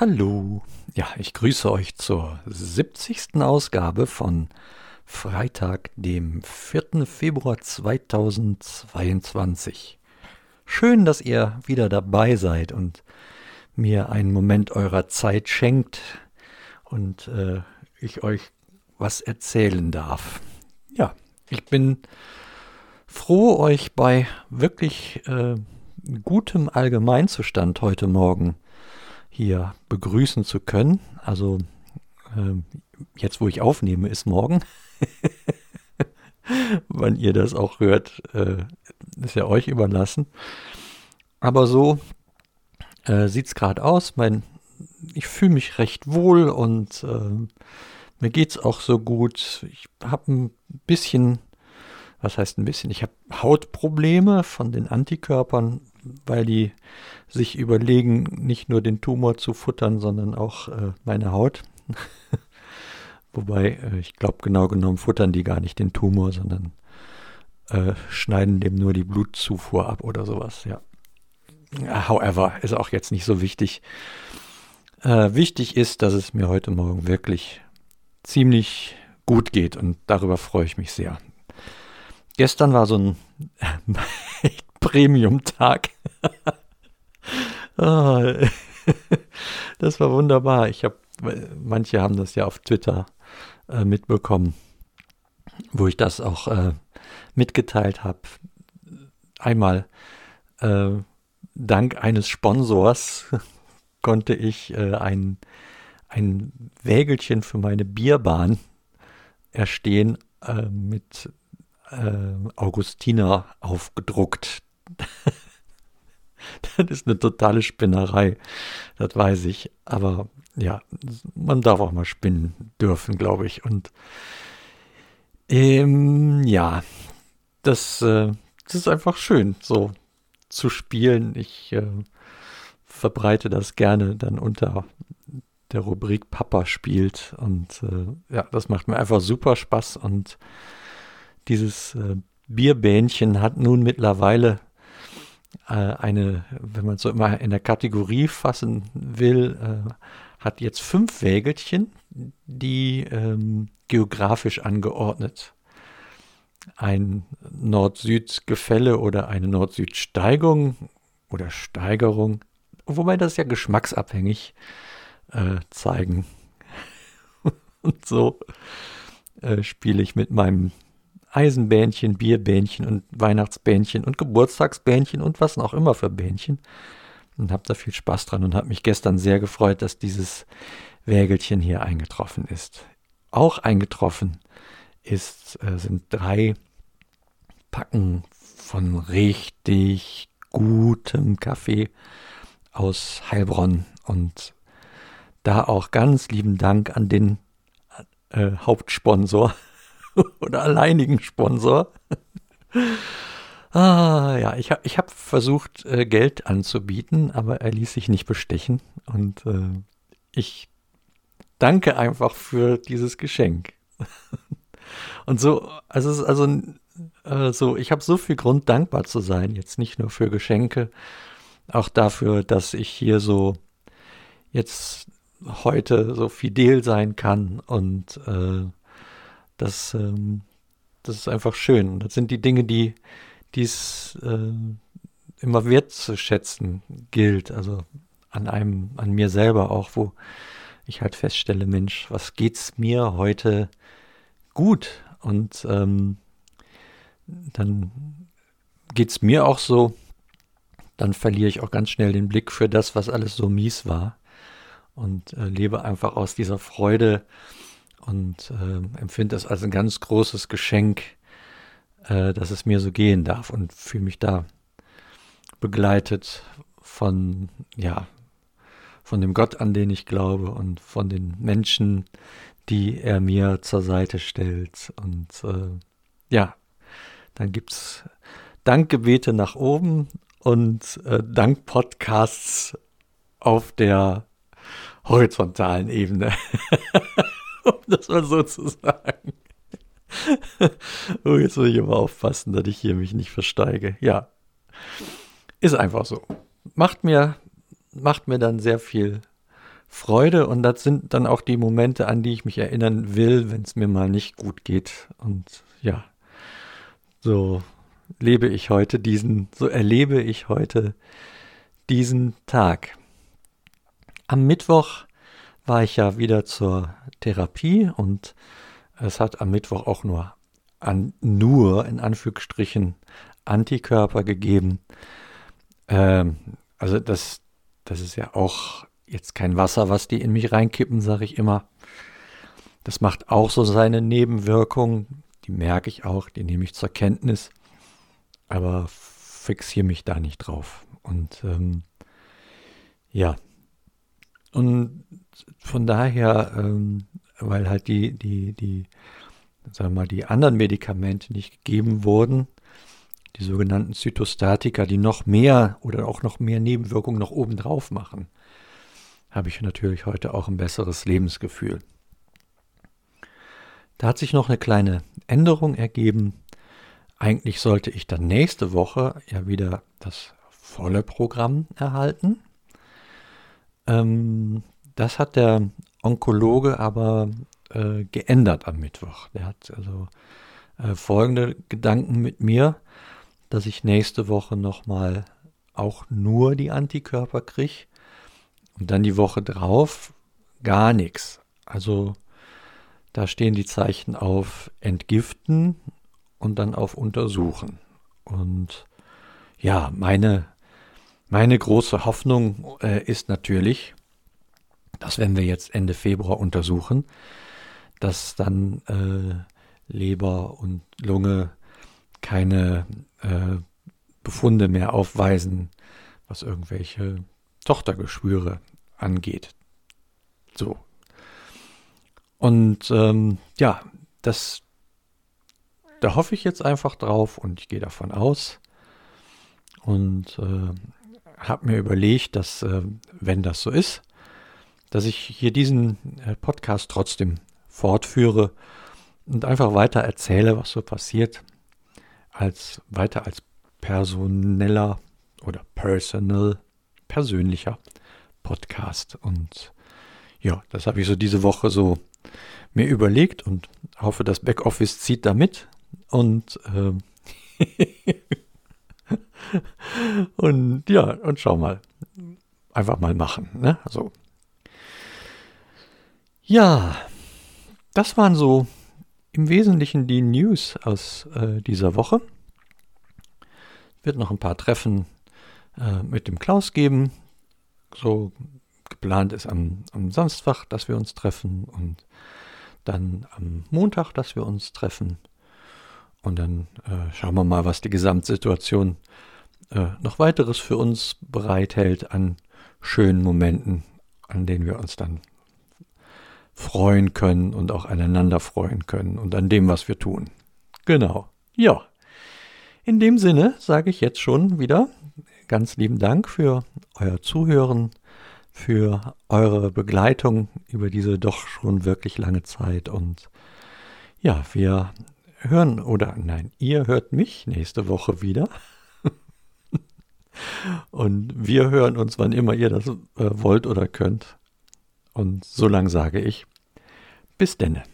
Hallo. Ja, ich grüße euch zur 70. Ausgabe von Freitag, dem 4. Februar 2022. Schön, dass ihr wieder dabei seid und mir einen Moment eurer Zeit schenkt und äh, ich euch was erzählen darf. Ja, ich bin froh, euch bei wirklich äh, gutem Allgemeinzustand heute Morgen hier begrüßen zu können. Also äh, jetzt, wo ich aufnehme, ist morgen. Wann ihr das auch hört, äh, ist ja euch überlassen. Aber so äh, sieht es gerade aus. Mein, ich fühle mich recht wohl und äh, mir geht es auch so gut. Ich habe ein bisschen, was heißt ein bisschen? Ich habe Hautprobleme von den Antikörpern, weil die sich überlegen, nicht nur den Tumor zu futtern, sondern auch äh, meine Haut. Wobei, äh, ich glaube, genau genommen futtern die gar nicht den Tumor, sondern äh, schneiden dem nur die Blutzufuhr ab oder sowas, ja. However, ist auch jetzt nicht so wichtig. Äh, wichtig ist, dass es mir heute Morgen wirklich ziemlich gut geht und darüber freue ich mich sehr. Gestern war so ein Premium-Tag. Ah, das war wunderbar. Ich habe, manche haben das ja auf Twitter äh, mitbekommen, wo ich das auch äh, mitgeteilt habe. Einmal äh, dank eines Sponsors konnte ich äh, ein, ein Wägelchen für meine Bierbahn erstehen äh, mit äh, Augustiner aufgedruckt. das ist eine totale Spinnerei, das weiß ich. Aber ja, man darf auch mal spinnen dürfen, glaube ich. Und ähm, ja, das, äh, das ist einfach schön, so zu spielen. Ich äh, verbreite das gerne dann unter der Rubrik Papa spielt. Und äh, ja, das macht mir einfach super Spaß. Und dieses äh, Bierbähnchen hat nun mittlerweile eine, wenn man so immer in der Kategorie fassen will, äh, hat jetzt fünf Wägelchen, die ähm, geografisch angeordnet ein Nord-Süd-Gefälle oder eine Nord-Süd-Steigung oder Steigerung, wobei das ja geschmacksabhängig äh, zeigen. und so äh, spiele ich mit meinem Eisenbähnchen, Bierbähnchen und Weihnachtsbähnchen und Geburtstagsbähnchen und was auch immer für Bähnchen. Und habe da viel Spaß dran und habe mich gestern sehr gefreut, dass dieses Wägelchen hier eingetroffen ist. Auch eingetroffen ist, äh, sind drei Packen von richtig gutem Kaffee aus Heilbronn. Und da auch ganz lieben Dank an den äh, Hauptsponsor oder alleinigen Sponsor. ah, ja, ich habe ich hab versucht, äh, Geld anzubieten, aber er ließ sich nicht bestechen. Und äh, ich danke einfach für dieses Geschenk. Und so, also, es ist also äh, so, ich habe so viel Grund, dankbar zu sein, jetzt nicht nur für Geschenke, auch dafür, dass ich hier so jetzt heute so fidel sein kann und äh, das, ähm, das ist einfach schön. Das sind die Dinge, die es äh, immer wertzuschätzen gilt. Also an einem, an mir selber auch, wo ich halt feststelle, Mensch, was geht's mir heute gut? Und ähm, dann geht's mir auch so, dann verliere ich auch ganz schnell den Blick für das, was alles so mies war und äh, lebe einfach aus dieser Freude und äh, empfinde es als ein ganz großes Geschenk, äh, dass es mir so gehen darf und fühle mich da begleitet von, ja, von dem Gott, an den ich glaube und von den Menschen, die er mir zur Seite stellt. Und äh, ja, dann gibt es Dankgebete nach oben und äh, Dankpodcasts auf der horizontalen Ebene. um das mal so zu sagen. oh, jetzt muss ich aber aufpassen, dass ich hier mich nicht versteige. Ja, ist einfach so. Macht mir, macht mir dann sehr viel Freude und das sind dann auch die Momente, an die ich mich erinnern will, wenn es mir mal nicht gut geht. Und ja, so lebe ich heute diesen, so erlebe ich heute diesen Tag. Am Mittwoch war ich ja wieder zur Therapie und es hat am Mittwoch auch nur an, nur in Anführungsstrichen Antikörper gegeben. Ähm, also das, das ist ja auch jetzt kein Wasser, was die in mich reinkippen, sage ich immer. Das macht auch so seine Nebenwirkungen. Die merke ich auch, die nehme ich zur Kenntnis. Aber fixiere mich da nicht drauf. Und ähm, ja. Und von daher, ähm, weil halt die, die, die, sagen wir mal, die anderen Medikamente nicht gegeben wurden, die sogenannten Zytostatika, die noch mehr oder auch noch mehr Nebenwirkungen noch obendrauf machen, habe ich natürlich heute auch ein besseres Lebensgefühl. Da hat sich noch eine kleine Änderung ergeben. Eigentlich sollte ich dann nächste Woche ja wieder das volle Programm erhalten. Ähm, das hat der Onkologe aber äh, geändert am Mittwoch. Der hat also äh, folgende Gedanken mit mir, dass ich nächste Woche nochmal auch nur die Antikörper kriege und dann die Woche drauf gar nichts. Also da stehen die Zeichen auf entgiften und dann auf untersuchen. Und ja, meine, meine große Hoffnung äh, ist natürlich, dass wenn wir jetzt Ende Februar untersuchen, dass dann äh, Leber und Lunge keine äh, Befunde mehr aufweisen, was irgendwelche Tochtergeschwüre angeht. So. Und ähm, ja, das, da hoffe ich jetzt einfach drauf und ich gehe davon aus und äh, habe mir überlegt, dass äh, wenn das so ist, dass ich hier diesen äh, Podcast trotzdem fortführe und einfach weiter erzähle, was so passiert, als weiter als personeller oder personal, persönlicher Podcast. Und ja, das habe ich so diese Woche so mir überlegt und hoffe, das Backoffice zieht da mit. Und, äh, und ja, und schau mal. Einfach mal machen. Ne? Also, ja, das waren so im Wesentlichen die News aus äh, dieser Woche. Wird noch ein paar Treffen äh, mit dem Klaus geben. So geplant ist am, am Samstag, dass wir uns treffen und dann am Montag, dass wir uns treffen. Und dann äh, schauen wir mal, was die Gesamtsituation äh, noch weiteres für uns bereithält an schönen Momenten, an denen wir uns dann freuen können und auch aneinander freuen können und an dem, was wir tun. Genau. Ja. In dem Sinne sage ich jetzt schon wieder ganz lieben Dank für euer Zuhören, für eure Begleitung über diese doch schon wirklich lange Zeit und ja, wir hören oder nein, ihr hört mich nächste Woche wieder. Und wir hören uns, wann immer ihr das äh, wollt oder könnt. Und so lang sage ich, bis denne.